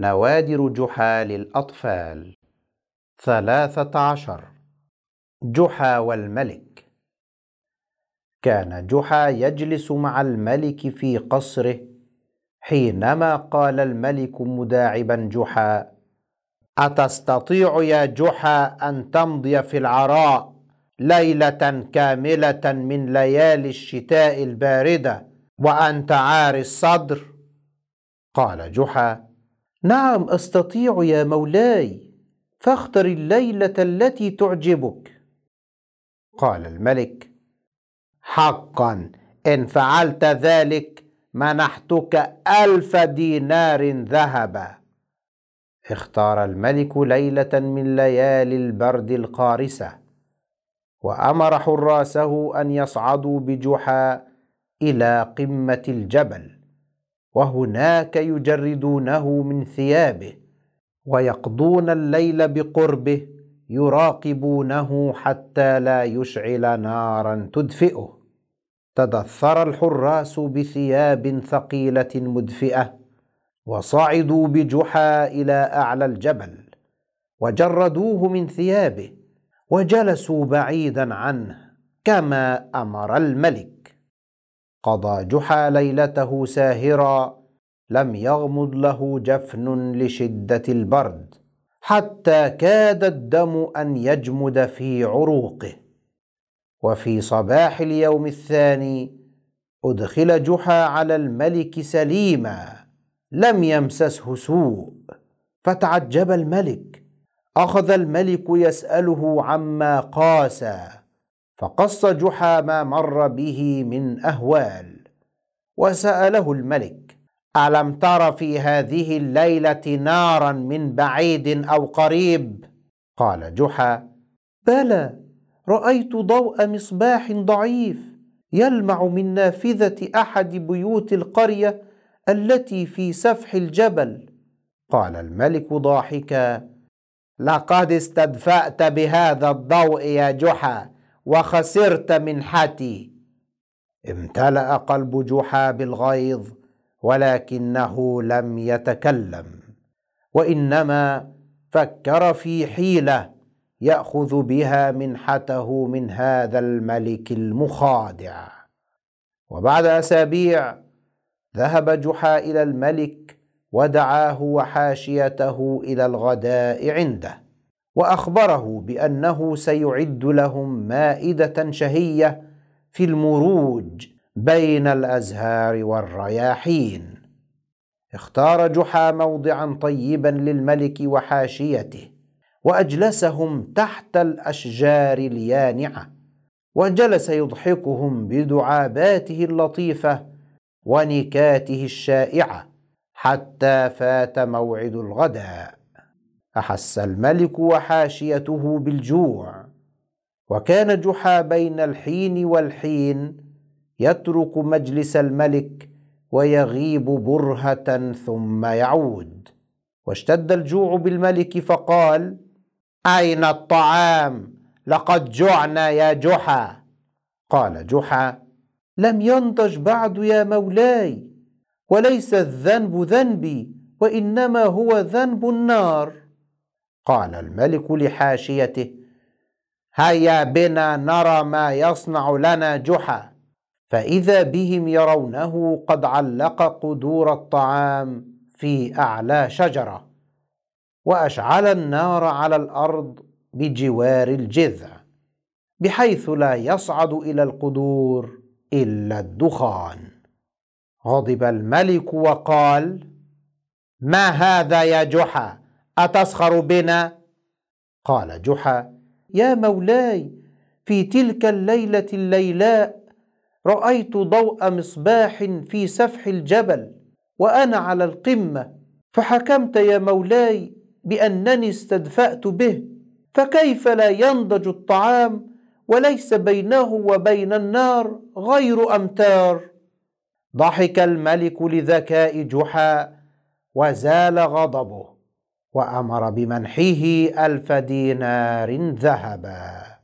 نوادر جحا للأطفال ثلاثة عشر. جحا والملك. كان جحا يجلس مع الملك في قصره حينما قال الملك مداعبا جحا أتستطيع يا جحا أن تمضي في العراء ليلة كاملة من ليالي الشتاء الباردة وأنت عاري الصدر؟ قال جحا نعم أستطيع يا مولاي. فاختر الليلة التي تعجبك. قال الملك حقا إن فعلت ذلك منحتك ألف دينار ذهبا. اختار الملك ليلة من ليالي البرد القارسة وأمر حراسه أن يصعدوا بجحا إلى قمة الجبل. وهناك يجردونه من ثيابه ويقضون الليل بقربه يراقبونه حتى لا يشعل نارا تدفئه. تدثر الحراس بثياب ثقيلة مدفئة وصعدوا بجحا إلى أعلى الجبل وجردوه من ثيابه وجلسوا بعيدا عنه كما أمر الملك. قضى جحا ليلته ساهرا لم يغمض له جفن لشدة البرد حتى كاد الدم أن يجمد في عروقه. وفي صباح اليوم الثاني أدخل جحا على الملك سليما لم يمسسه سوء. فتعجب الملك أخذ الملك يسأله عما قاسى فقص جحا ما مر به من أهوال وسأله الملك ألم تر في هذه الليلة نارا من بعيد أو قريب؟ قال جحا بلى رأيت ضوء مصباح ضعيف يلمع من نافذة أحد بيوت القرية التي في سفح الجبل. قال الملك ضاحكا لقد استدفأت بهذا الضوء يا جحا. وخسرت منحتي امتلأ قلب جحا بالغيظ ولكنه لم يتكلم. وإنما فكر في حيلة يأخذ بها منحته من هذا الملك المخادع. وبعد أسابيع ذهب جحا إلى الملك ودعاه وحاشيته إلى الغداء عنده. وأخبره بأنه سيعد لهم مائدة شهية في المروج بين الأزهار والرياحين. اختار جحا موضعا طيبا للملك وحاشيته وأجلسهم تحت الأشجار اليانعة وجلس يضحكهم بدعاباته اللطيفة ونكاته الشائعة حتى فات موعد الغداء. أحس الملك وحاشيته بالجوع وكان جحا بين الحين والحين يترك مجلس الملك ويغيب برهة ثم يعود. واشتد الجوع بالملك فقال أين الطعام؟ لقد جعنا يا جحا. قال جحا لم ينضج بعد يا مولاي وليس الذنب ذنبي وإنما هو ذنب النار. قال الملك لحاشيته هيا بنا نرى ما يصنع لنا جحا. فإذا بهم يرونه قد علق قدور الطعام في أعلى شجرة وأشعل النار على الأرض بجوار الجذع بحيث لا يصعد إلى القدور إلا الدخان. غضب الملك وقال ما هذا يا جحا؟ أتسخر بنا؟ قال جحا يا مولاي في تلك الليلة الليلاء رأيت ضوء مصباح في سفح الجبل وأنا على القمة فحكمت يا مولاي بأنني استدفأت به فكيف لا ينضج الطعام وليس بينه وبين النار غير أمتار؟ ضحك الملك لذكاء جحا وزال غضبه. وأمر بمنحه ألف دينار ذهبا.